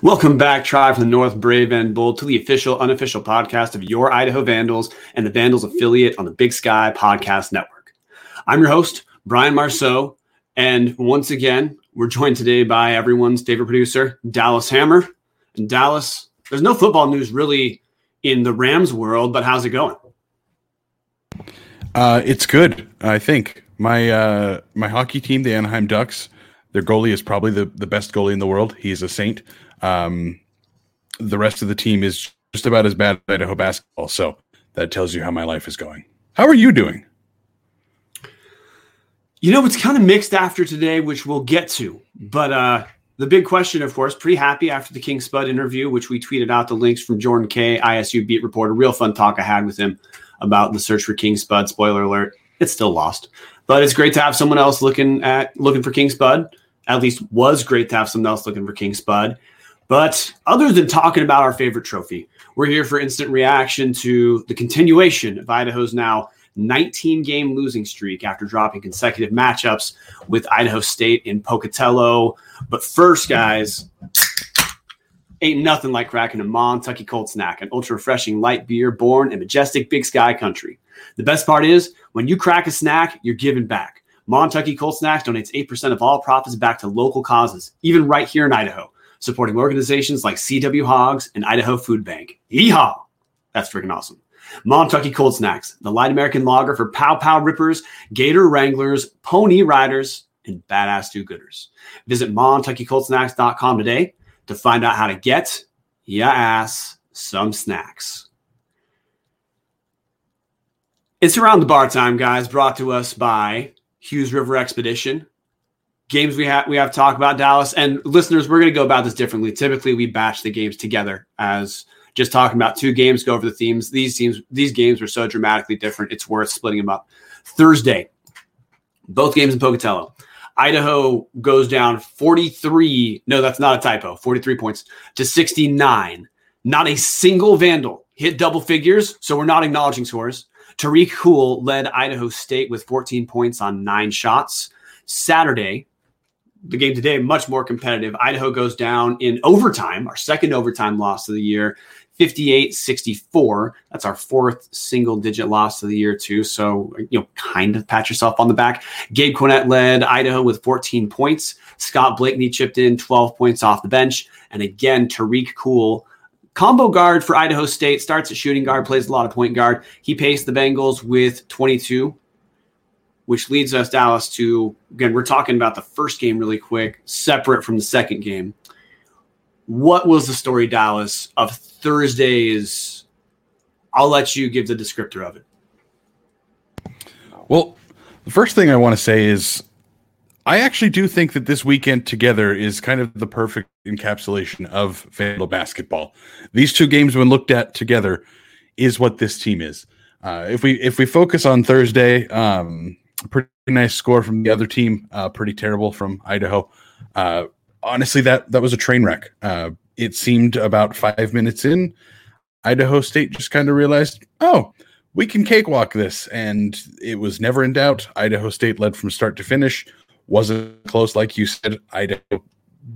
Welcome back, Tribe from the North, Brave and Bold, to the official, unofficial podcast of your Idaho Vandals and the Vandals affiliate on the Big Sky Podcast Network. I'm your host, Brian Marceau, and once again, we're joined today by everyone's favorite producer, Dallas Hammer. And Dallas, there's no football news really in the Rams world, but how's it going? Uh, it's good, I think. My uh, my hockey team, the Anaheim Ducks, their goalie is probably the, the best goalie in the world. He's a saint. Um, the rest of the team is just about as bad at Idaho basketball. So that tells you how my life is going. How are you doing? You know, it's kind of mixed after today, which we'll get to. But uh, the big question, of course, pretty happy after the King Spud interview, which we tweeted out the links from Jordan K, ISU beat reporter. Real fun talk I had with him about the search for King Spud. Spoiler alert, it's still lost. But it's great to have someone else looking at looking for King Spud. At least was great to have someone else looking for King Spud. But other than talking about our favorite trophy, we're here for instant reaction to the continuation of Idaho's now 19 game losing streak after dropping consecutive matchups with Idaho State in Pocatello. But first, guys, ain't nothing like cracking a Montucky Cold Snack, an ultra refreshing light beer born in majestic Big Sky country. The best part is when you crack a snack, you're giving back. Montucky Cold Snacks donates 8% of all profits back to local causes, even right here in Idaho supporting organizations like CW Hogs and Idaho Food Bank. Yeehaw! That's freaking awesome. Montucky Cold Snacks, the light American lager for pow pow rippers, gator wranglers, pony riders, and badass do gooders. Visit MontuckyColdSnacks.com today to find out how to get ya ass some snacks. It's around the bar time, guys, brought to us by Hughes River Expedition, games we have we have talk about Dallas and listeners. We're going to go about this differently. Typically, we batch the games together as just talking about two games. Go over the themes. These teams, these games were so dramatically different. It's worth splitting them up. Thursday, both games in Pocatello. Idaho goes down 43. No, that's not a typo. 43 points to 69. Not a single Vandal hit double figures, so we're not acknowledging scores. Tarik Cool led Idaho State with 14 points on nine shots. Saturday, the game today much more competitive. Idaho goes down in overtime, our second overtime loss of the year, 58 64. That's our fourth single digit loss of the year, too. So, you know, kind of pat yourself on the back. Gabe Quinnett led Idaho with 14 points. Scott Blakeney chipped in 12 points off the bench. And again, Tarik Cool, combo guard for Idaho State, starts at shooting guard, plays a lot of point guard. He paced the Bengals with 22 which leads us, Dallas, to again, we're talking about the first game really quick, separate from the second game. What was the story, Dallas, of Thursday's? I'll let you give the descriptor of it. Well, the first thing I want to say is I actually do think that this weekend together is kind of the perfect encapsulation of Vandal basketball. These two games, when looked at together, is what this team is. Uh, if we if we focus on Thursday, um, pretty nice score from the other team. Uh, pretty terrible from Idaho. Uh, honestly, that that was a train wreck. Uh, it seemed about five minutes in, Idaho State just kind of realized, oh, we can cakewalk this, and it was never in doubt. Idaho State led from start to finish. Wasn't close, like you said. Idaho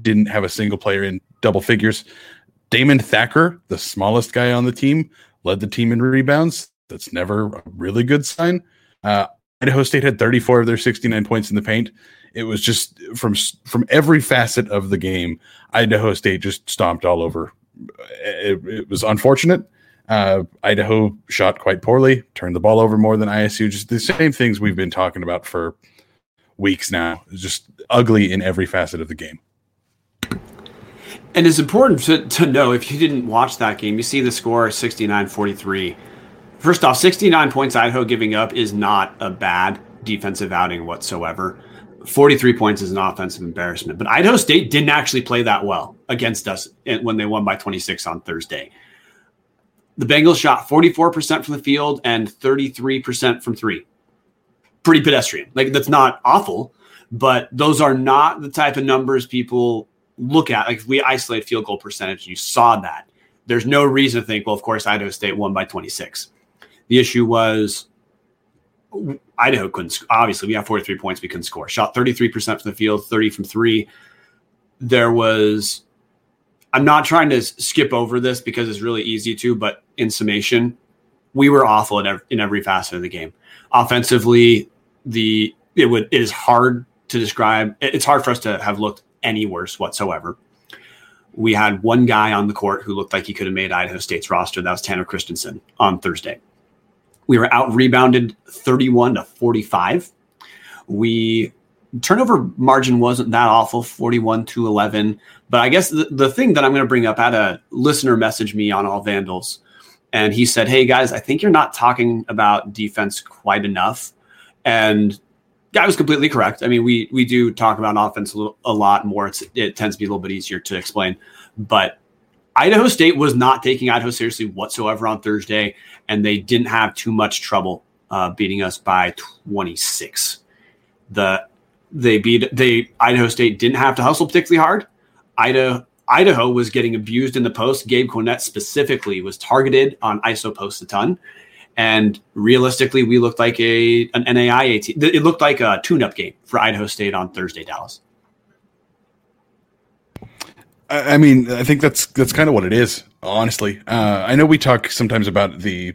didn't have a single player in double figures. Damon Thacker, the smallest guy on the team, led the team in rebounds. That's never a really good sign. Uh, Idaho State had 34 of their 69 points in the paint. It was just from from every facet of the game. Idaho State just stomped all over. It, it was unfortunate. Uh, Idaho shot quite poorly, turned the ball over more than ISU. Just the same things we've been talking about for weeks now. Just ugly in every facet of the game. And it's important to, to know if you didn't watch that game, you see the score 69 43 First off, 69 points Idaho giving up is not a bad defensive outing whatsoever. 43 points is an offensive embarrassment, but Idaho State didn't actually play that well against us when they won by 26 on Thursday. the Bengals shot 44% from the field and 33% from three. Pretty pedestrian. Like that's not awful, but those are not the type of numbers people look at. Like if we isolate field goal percentage, you saw that. There's no reason to think, well, of course, Idaho State won by 26. The issue was Idaho couldn't. Obviously, we have 43 points. We couldn't score. Shot 33% from the field, 30 from three. There was. I'm not trying to skip over this because it's really easy to, but in summation, we were awful in every, in every facet of the game. Offensively, the it would it is hard to describe. It's hard for us to have looked any worse whatsoever. We had one guy on the court who looked like he could have made Idaho State's roster. That was Tanner Christensen on Thursday. We were out rebounded 31 to 45. We turnover margin wasn't that awful 41 to 11 but i guess the, the thing that i'm going to bring up I had a listener message me on all vandals and he said hey guys i think you're not talking about defense quite enough. And guy was completely correct. I mean we we do talk about offense a, little, a lot more. It's, it tends to be a little bit easier to explain. But idaho state was not taking idaho seriously whatsoever on thursday and they didn't have too much trouble uh, beating us by 26 the they beat they Idaho State didn't have to hustle particularly hard. Idaho Idaho was getting abused in the post. Gabe Quinnett specifically was targeted on ISO post a ton. And realistically, we looked like a an NAIA team. It looked like a tune-up game for Idaho State on Thursday, Dallas. I mean, I think that's that's kind of what it is. Honestly, uh, I know we talk sometimes about the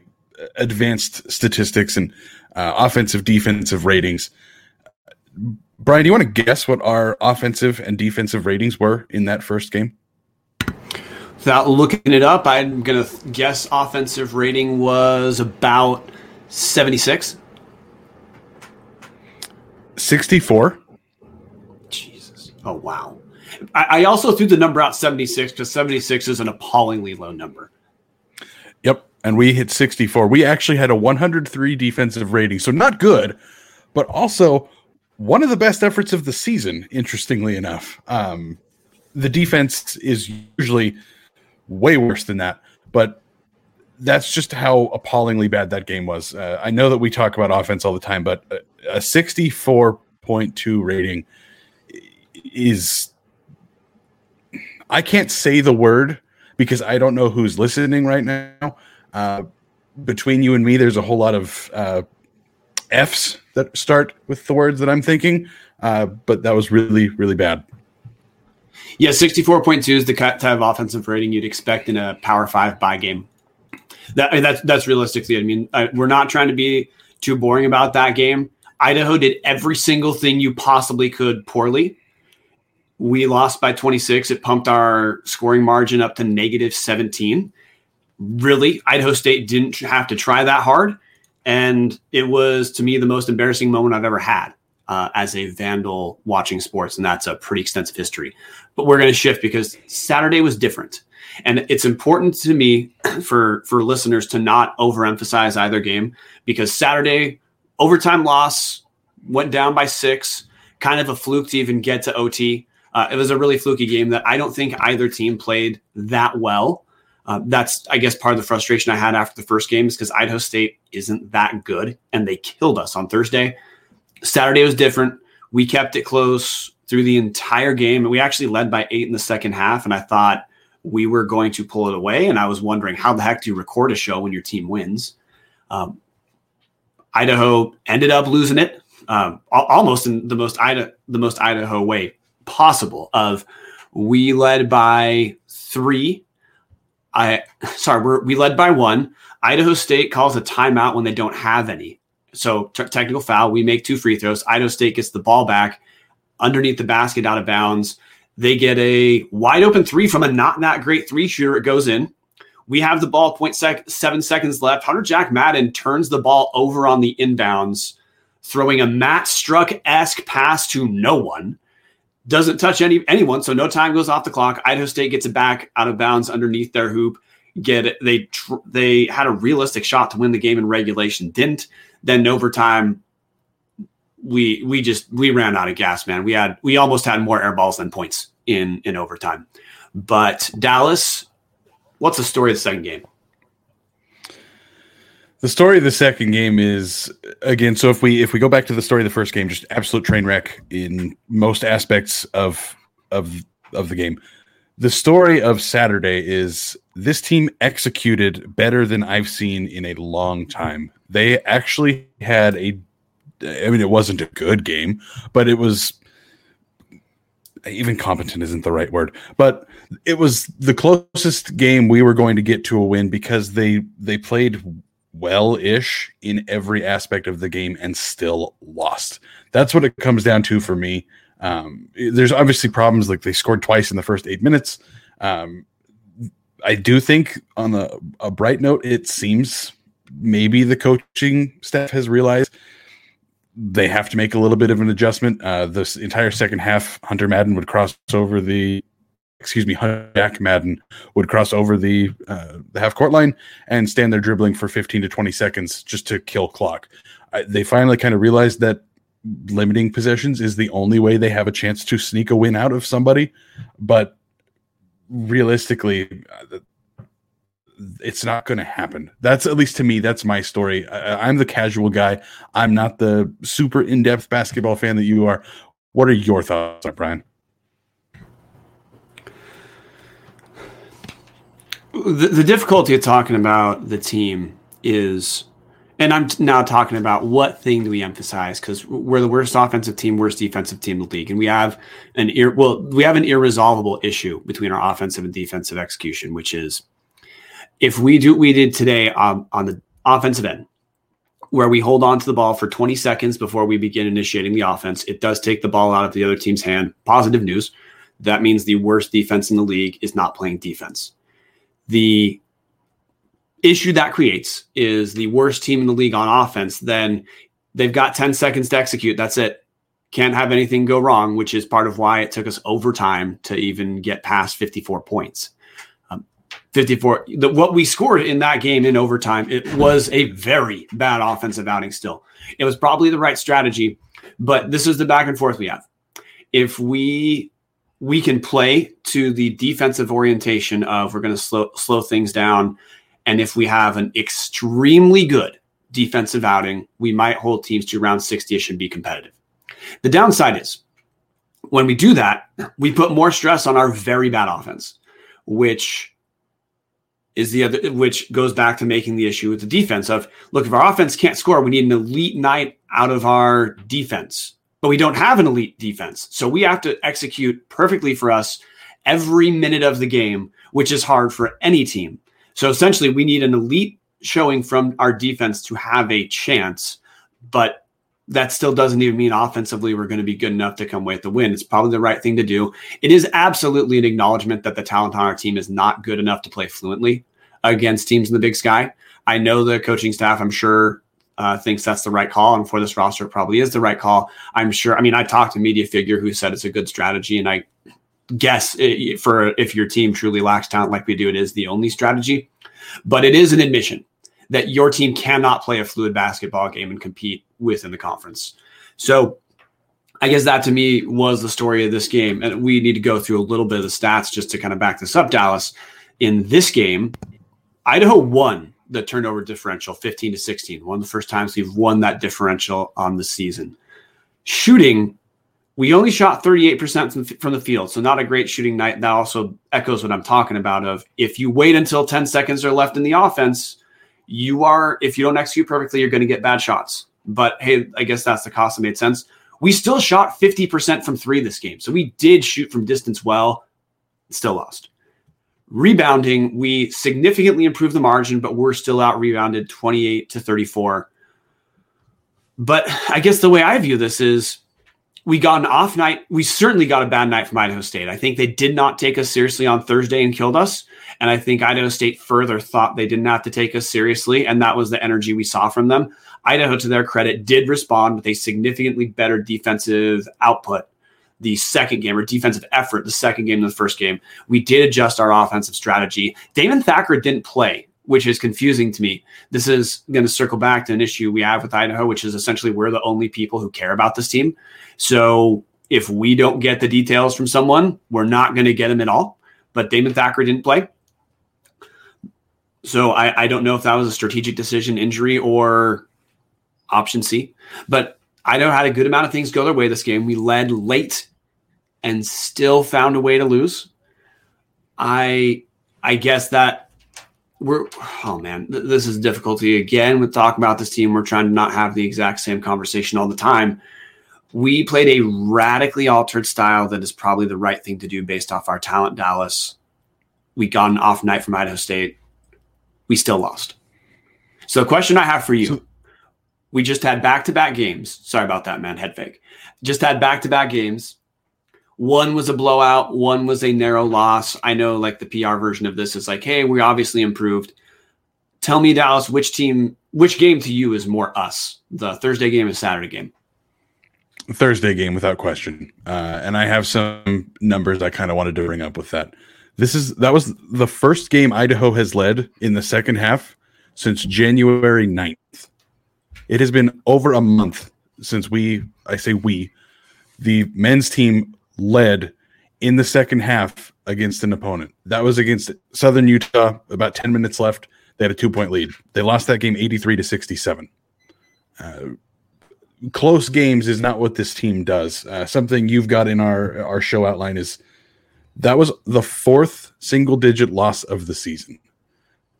advanced statistics and uh, offensive defensive ratings Brian, do you want to guess what our offensive and defensive ratings were in that first game? Without looking it up, I'm going to guess offensive rating was about 76. 64. Jesus. Oh, wow. I, also threw the number out 76 because 76 is an appallingly low number. Yep. And we hit 64. We actually had a 103 defensive rating. So not good, but also one of the best efforts of the season, interestingly enough. Um, the defense is usually way worse than that, but that's just how appallingly bad that game was. Uh, I know that we talk about offense all the time, but a, a 64.2 rating is. I can't say the word because I don't know who's listening right now. Uh, between you and me, there's a whole lot of uh, F's that start with the words that I'm thinking. Uh, but that was really, really bad. Yeah, 64.2 is the type of offensive rating you'd expect in a Power Five buy game. That, that's that's realistically. I mean, I, we're not trying to be too boring about that game. Idaho did every single thing you possibly could poorly. We lost by 26. It pumped our scoring margin up to negative 17. Really, Idaho State didn't have to try that hard. And it was, to me, the most embarrassing moment I've ever had uh, as a vandal watching sports. And that's a pretty extensive history. But we're going to shift because Saturday was different. And it's important to me for, for listeners to not overemphasize either game because Saturday, overtime loss, went down by six, kind of a fluke to even get to OT. Uh, it was a really fluky game that I don't think either team played that well. Uh, that's, I guess, part of the frustration I had after the first game is because Idaho State isn't that good and they killed us on Thursday. Saturday was different. We kept it close through the entire game. And we actually led by eight in the second half. And I thought we were going to pull it away. And I was wondering, how the heck do you record a show when your team wins? Um, Idaho ended up losing it um, almost in the most Idaho, the most Idaho way possible. Of we led by three I sorry, we're, we led by one. Idaho State calls a timeout when they don't have any. So t- technical foul. We make two free throws. Idaho State gets the ball back underneath the basket, out of bounds. They get a wide open three from a not that great three shooter. It goes in. We have the ball, point sec- seven seconds left. Hunter Jack Madden turns the ball over on the inbounds, throwing a Matt Struck esque pass to no one doesn't touch any anyone, so no time goes off the clock. Idaho State gets it back out of bounds underneath their hoop. Get it? They tr- they had a realistic shot to win the game in regulation, didn't. Then overtime, we we just we ran out of gas, man. We had we almost had more air balls than points in in overtime. But Dallas, what's the story of the second game? The story of the second game is again. So if we if we go back to the story of the first game, just absolute train wreck in most aspects of of of the game. The story of Saturday is this team executed better than I've seen in a long time. They actually had a I mean it wasn't a good game, but it was even competent isn't the right word, but it was the closest game we were going to get to a win because they they played well-ish in every aspect of the game and still lost. That's what it comes down to for me. Um, there's obviously problems like they scored twice in the first eight minutes. Um, I do think on a, a bright note, it seems maybe the coaching staff has realized they have to make a little bit of an adjustment. Uh, this entire second half, Hunter Madden would cross over the excuse me, Jack Madden would cross over the uh, the half court line and stand there dribbling for 15 to 20 seconds just to kill clock. I, they finally kind of realized that limiting possessions is the only way they have a chance to sneak a win out of somebody, but realistically, uh, it's not going to happen. That's at least to me. That's my story. I, I'm the casual guy. I'm not the super in depth basketball fan that you are. What are your thoughts on Brian? The, the difficulty of talking about the team is and I'm now talking about what thing do we emphasize because we're the worst offensive team, worst defensive team in the league, and we have an ir- well, we have an irresolvable issue between our offensive and defensive execution, which is if we do what we did today um, on the offensive end, where we hold on to the ball for 20 seconds before we begin initiating the offense, it does take the ball out of the other team's hand. Positive news. That means the worst defense in the league is not playing defense. The issue that creates is the worst team in the league on offense, then they've got 10 seconds to execute. That's it. Can't have anything go wrong, which is part of why it took us overtime to even get past 54 points. Um, 54, the, what we scored in that game in overtime, it was a very bad offensive outing still. It was probably the right strategy, but this is the back and forth we have. If we we can play to the defensive orientation of we're going to slow slow things down. And if we have an extremely good defensive outing we might hold teams to around 60ish and be competitive. The downside is when we do that we put more stress on our very bad offense which is the other which goes back to making the issue with the defense of look if our offense can't score we need an elite night out of our defense but we don't have an elite defense. So we have to execute perfectly for us every minute of the game, which is hard for any team. So essentially, we need an elite showing from our defense to have a chance, but that still doesn't even mean offensively we're going to be good enough to come away with the win. It's probably the right thing to do. It is absolutely an acknowledgement that the talent on our team is not good enough to play fluently against teams in the big sky. I know the coaching staff, I'm sure, uh, thinks that's the right call, and for this roster, it probably is the right call. I'm sure. I mean, I talked to media figure who said it's a good strategy, and I guess it, for if your team truly lacks talent like we do, it is the only strategy. But it is an admission that your team cannot play a fluid basketball game and compete within the conference. So I guess that to me was the story of this game. And we need to go through a little bit of the stats just to kind of back this up, Dallas. In this game, Idaho won the turnover differential 15 to 16. One of the first times we've won that differential on the season. Shooting, we only shot 38% from, the field, so not a great shooting night. That also echoes what I'm talking about of if you wait until 10 seconds are left in the offense, you are if you don't execute perfectly, you're going to get bad shots. But hey, I guess that's the cost that made sense. We still shot 50% from 3 this game. So we did shoot from distance well, still lost. Rebounding, we significantly improved the margin, but we're still out rebounded 28 to 34. But I guess the way I view this is we got an off night. We certainly got a bad night from Idaho State. I think they did not take us seriously on Thursday and killed us. And I think Idaho State further thought they didn't have to take us seriously. And that was the energy we saw from them. Idaho, to their credit, did respond with a significantly better defensive output the second game or defensive effort the second game than the first game. We did adjust our offensive strategy. Damon Thacker didn't play, which is confusing to me. This is going to circle back to an issue we have with Idaho, which is essentially we're the only people who care about this team. So if we don't get the details from someone, we're not going to get them at all. But Damon Thacker didn't play. So I, I don't know if that was a strategic decision, injury, or option C. But Idaho had a good amount of things go their way this game. We led late and still found a way to lose. I I guess that we're oh man, th- this is difficulty again with talking about this team. We're trying to not have the exact same conversation all the time. We played a radically altered style that is probably the right thing to do based off our talent. Dallas, we got an off night from Idaho State. We still lost. So the question I have for you, so, we just had back to back games. Sorry about that, man. Head fake. Just had back to back games one was a blowout, one was a narrow loss. I know like the PR version of this is like, hey, we obviously improved. Tell me, Dallas, which team, which game to you is more us? The Thursday game or Saturday game? Thursday game without question. Uh, and I have some numbers I kind of wanted to bring up with that. This is that was the first game Idaho has led in the second half since January 9th. It has been over a month since we, I say we, the men's team led in the second half against an opponent. That was against Southern Utah, about 10 minutes left. They had a two point lead. They lost that game 83 to 67. Uh, close games is not what this team does. Uh, something you've got in our, our show outline is that was the fourth single digit loss of the season.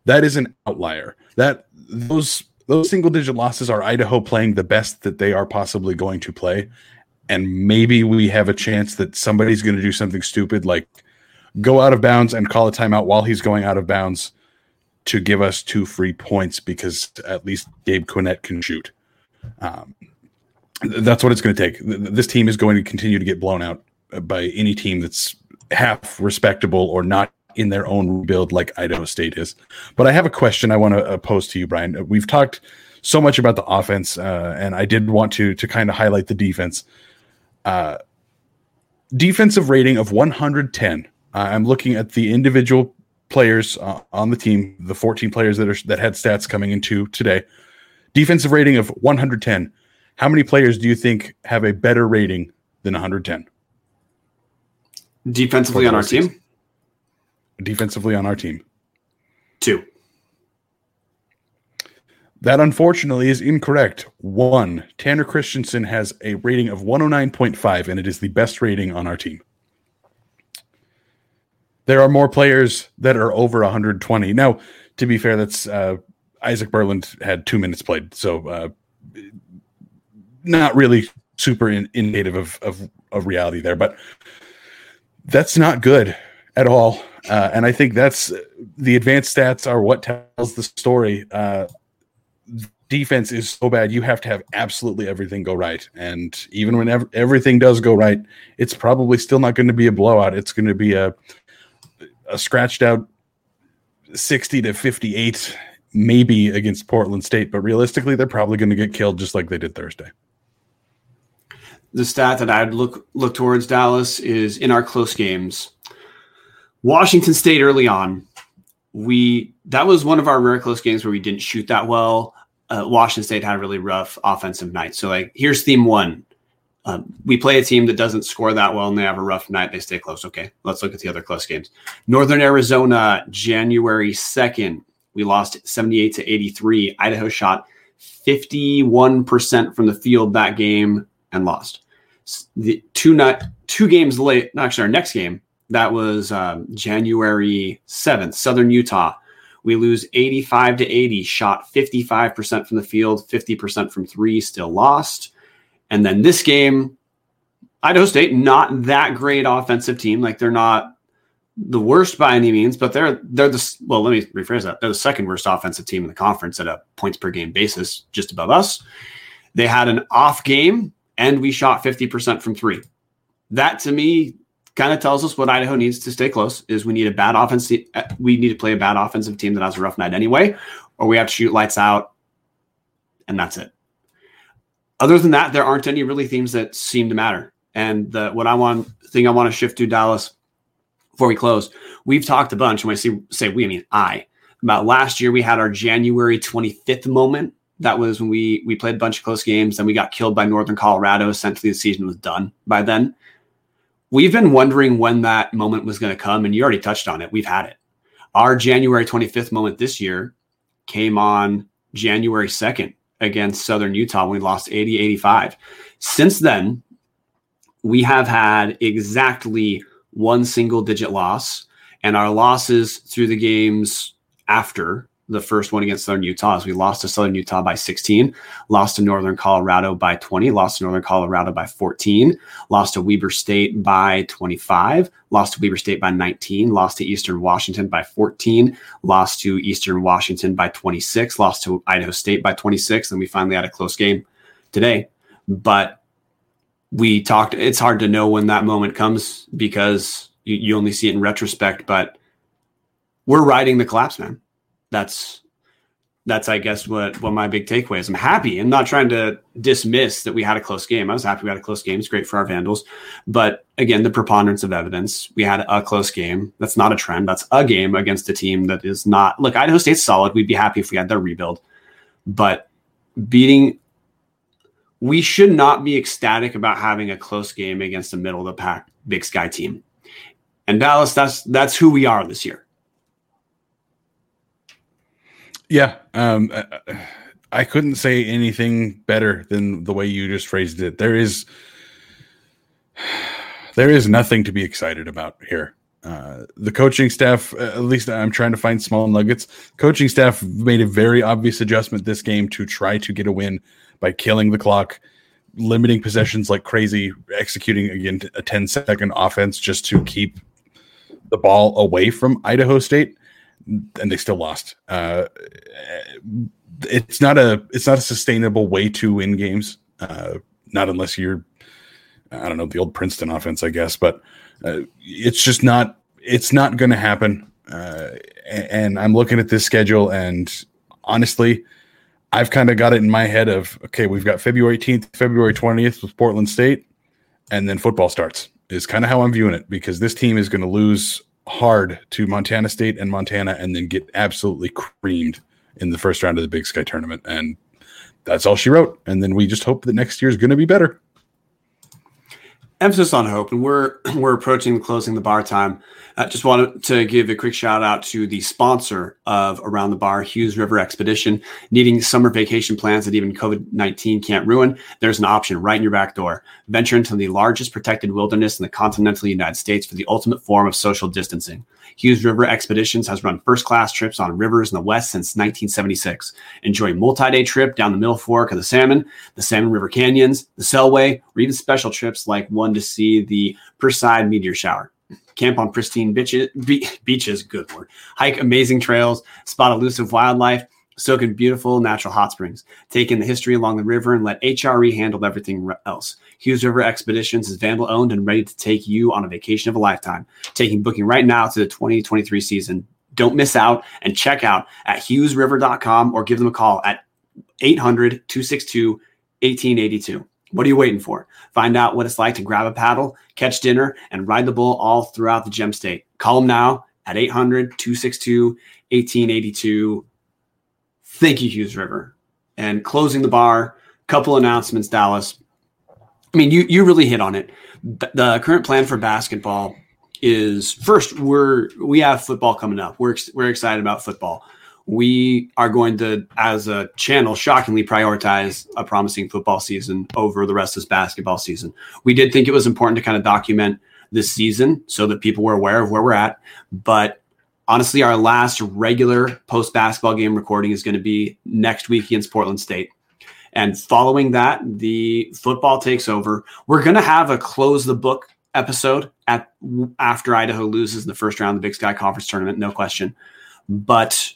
That is an outlier. That those those single digit losses are Idaho playing the best that they are possibly going to play and maybe we have a chance that somebody's going to do something stupid like go out of bounds and call a timeout while he's going out of bounds to give us two free points because at least Gabe Quinnett can shoot. Um, that's what it's going to take. This team is going to continue to get blown out by any team that's half respectable or not in their own rebuild like Idaho State is. But I have a question I want to uh, pose to you, Brian. We've talked so much about the offense, uh, and I did want to to kind of highlight the defense. Uh, defensive rating of 110. Uh, I'm looking at the individual players uh, on the team, the 14 players that are that had stats coming into today. Defensive rating of 110. How many players do you think have a better rating than 110? Defensively on our team? Defensively on our team. Two. That unfortunately is incorrect. One, Tanner Christensen has a rating of 109.5, and it is the best rating on our team. There are more players that are over 120. Now, to be fair, that's uh, Isaac Berland had two minutes played, so uh, not really super in, indicative of, of, of reality there, but that's not good at all. Uh, and I think that's the advanced stats are what tells the story. Uh, defense is so bad you have to have absolutely everything go right. And even when ev- everything does go right it's probably still not going to be a blowout. It's going to be a a scratched out 60 to 58 maybe against Portland State. But realistically they're probably going to get killed just like they did Thursday. The stat that I'd look look towards Dallas is in our close games Washington State early on we that was one of our rare close games where we didn't shoot that well uh, Washington State had a really rough offensive night. So, like, here's theme one. Um, we play a team that doesn't score that well and they have a rough night. They stay close. Okay, let's look at the other close games. Northern Arizona, January 2nd, we lost 78 to 83. Idaho shot 51% from the field that game and lost. The two not two games late, actually our next game, that was um, January 7th, Southern Utah. We lose 85 to 80, shot 55% from the field, 50% from three, still lost. And then this game, Idaho State, not that great offensive team. Like they're not the worst by any means, but they're they're the well. Let me rephrase that. They're the second worst offensive team in the conference at a points per game basis, just above us. They had an off game, and we shot fifty percent from three. That to me kind of tells us what Idaho needs to stay close is we need a bad offense. Uh, we need to play a bad offensive team that has a rough night anyway, or we have to shoot lights out, and that's it. Other than that, there aren't any really themes that seem to matter. And the what I want thing I want to shift to Dallas before we close, we've talked a bunch. When I say say we, I mean I about last year we had our January 25th moment. That was when we we played a bunch of close games. and we got killed by Northern Colorado. Essentially, the season was done by then. We've been wondering when that moment was going to come, and you already touched on it. We've had it. Our January 25th moment this year came on January 2nd against Southern Utah when we lost 80 85. Since then, we have had exactly one single digit loss, and our losses through the games after the first one against Southern Utah as we lost to Southern Utah by 16, lost to Northern Colorado by 20, lost to Northern Colorado by 14, lost to Weber State by 25, lost to Weber State by 19, lost to Eastern Washington by 14, lost to Eastern Washington by 26, lost to Idaho State by 26, and we finally had a close game today. But we talked, it's hard to know when that moment comes because you, you only see it in retrospect, but we're riding the collapse, man that's that's I guess what what my big takeaway is. I'm happy. I'm not trying to dismiss that we had a close game. I was happy we had a close game. It's great for our Vandals, but again, the preponderance of evidence. We had a close game. That's not a trend. That's a game against a team that is not. Look, Idaho State's solid. We'd be happy if we had their rebuild, but beating. We should not be ecstatic about having a close game against a middle of the pack Big Sky team. And Dallas, that's that's who we are this year. Yeah. Um, I couldn't say anything better than the way you just phrased it. There is there is nothing to be excited about here. Uh, the coaching staff, at least I'm trying to find small nuggets. Coaching staff made a very obvious adjustment this game to try to get a win by killing the clock, limiting possessions like crazy, executing again a 10 second offense just to keep the ball away from Idaho State and they still lost. Uh, it's not a it's not a sustainable way to win games. Uh, not unless you're I don't know the old Princeton offense, I guess, but uh, it's just not it's not going to happen. Uh, and I'm looking at this schedule, and honestly, I've kind of got it in my head of okay, we've got February 18th, February 20th with Portland State, and then football starts. Is kind of how I'm viewing it because this team is going to lose hard to Montana State and Montana and then get absolutely creamed in the first round of the Big Sky tournament. And that's all she wrote. And then we just hope that next year is going to be better. Emphasis on hope, and we're we're approaching closing the bar time. I just wanted to give a quick shout out to the sponsor of Around the Bar, Hughes River Expedition. Needing summer vacation plans that even COVID 19 can't ruin, there's an option right in your back door. Venture into the largest protected wilderness in the continental United States for the ultimate form of social distancing. Hughes River Expeditions has run first class trips on rivers in the West since 1976. Enjoy a multi day trip down the Middle Fork of the Salmon, the Salmon River Canyons, the Selway, or even special trips like one to see the Perseid meteor shower camp on pristine beaches, be- beaches, good word, hike amazing trails, spot elusive wildlife, soak in beautiful natural hot springs, take in the history along the river, and let HRE handle everything else. Hughes River Expeditions is Vandal owned and ready to take you on a vacation of a lifetime. Taking booking right now to the 2023 season. Don't miss out and check out at hughesriver.com or give them a call at 800 262 1882. What are you waiting for? Find out what it's like to grab a paddle, catch dinner, and ride the bull all throughout the gem state. Call them now at 800 262 1882. Thank you, Hughes River. And closing the bar, couple announcements, Dallas. I mean, you, you really hit on it. The current plan for basketball is first, we're we have football coming up. We're, we're excited about football we are going to, as a channel, shockingly prioritize a promising football season over the rest of this basketball season. We did think it was important to kind of document this season so that people were aware of where we're at. But honestly, our last regular post basketball game recording is going to be next week against Portland State. And following that, the football takes over. We're going to have a close the book episode at after Idaho loses in the first round of the Big Sky Conference tournament, no question. But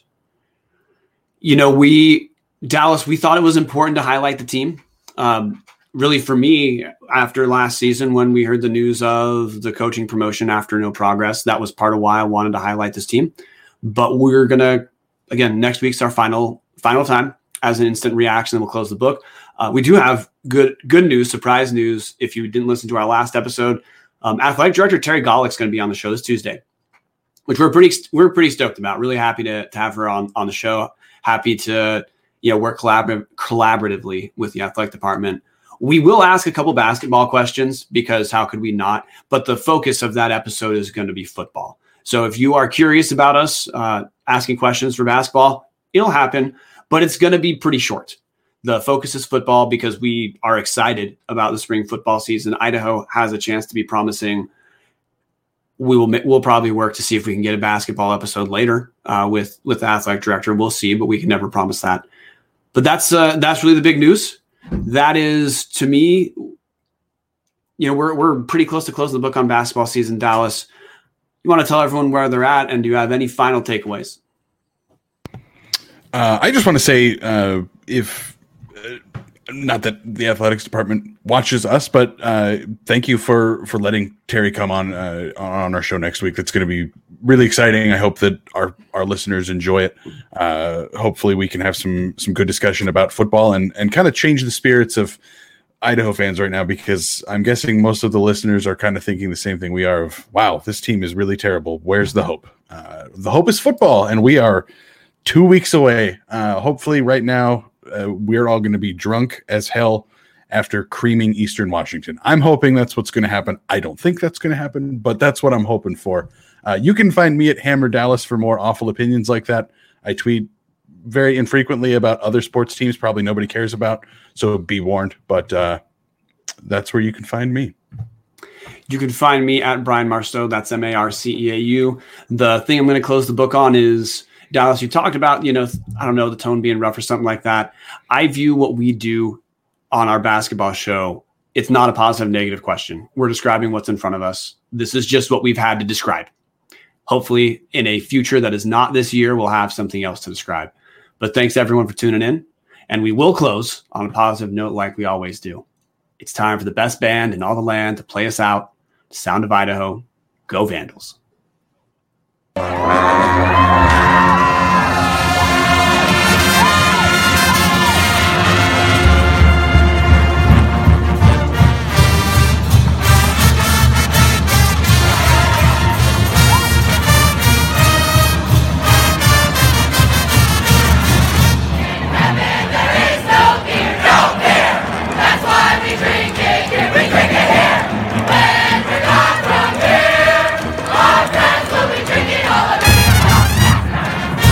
you know, we Dallas, we thought it was important to highlight the team. Um, really, for me, after last season, when we heard the news of the coaching promotion after no progress, that was part of why I wanted to highlight this team. But we're gonna again next week's our final final time as an instant reaction. We'll close the book. Uh, we do have good good news, surprise news. If you didn't listen to our last episode, um, athletic director Terry Gawlik's going to be on the show this Tuesday, which we're pretty we're pretty stoked about. Really happy to, to have her on on the show happy to you know work collaborative, collaboratively with the athletic department. We will ask a couple basketball questions because how could we not? But the focus of that episode is going to be football. So if you are curious about us uh, asking questions for basketball, it'll happen, but it's going to be pretty short. The focus is football because we are excited about the spring football season. Idaho has a chance to be promising. We will we'll probably work to see if we can get a basketball episode later uh, with with the athletic director. We'll see, but we can never promise that. But that's uh, that's really the big news. That is to me, you know, we're we're pretty close to closing the book on basketball season. Dallas, you want to tell everyone where they're at, and do you have any final takeaways? Uh, I just want to say, uh, if uh, not that the athletics department watches us, but uh, thank you for for letting Terry come on uh, on our show next week. That's going to be really exciting. I hope that our our listeners enjoy it. Uh, hopefully, we can have some some good discussion about football and and kind of change the spirits of Idaho fans right now because I'm guessing most of the listeners are kind of thinking the same thing we are. Of wow, this team is really terrible. Where's the hope? Uh, the hope is football, and we are two weeks away. Uh, hopefully, right now uh, we're all going to be drunk as hell after creaming Eastern Washington. I'm hoping that's what's going to happen. I don't think that's going to happen, but that's what I'm hoping for. Uh, you can find me at Hammer Dallas for more awful opinions like that. I tweet very infrequently about other sports teams, probably nobody cares about. So be warned. But uh, that's where you can find me. You can find me at Brian Marceau. That's M A R C E A U. The thing I'm going to close the book on is Dallas, you talked about, you know, I don't know, the tone being rough or something like that. I view what we do on our basketball show, it's not a positive, negative question. We're describing what's in front of us. This is just what we've had to describe. Hopefully, in a future that is not this year, we'll have something else to describe. But thanks everyone for tuning in. And we will close on a positive note like we always do. It's time for the best band in all the land to play us out. Sound of Idaho. Go Vandals.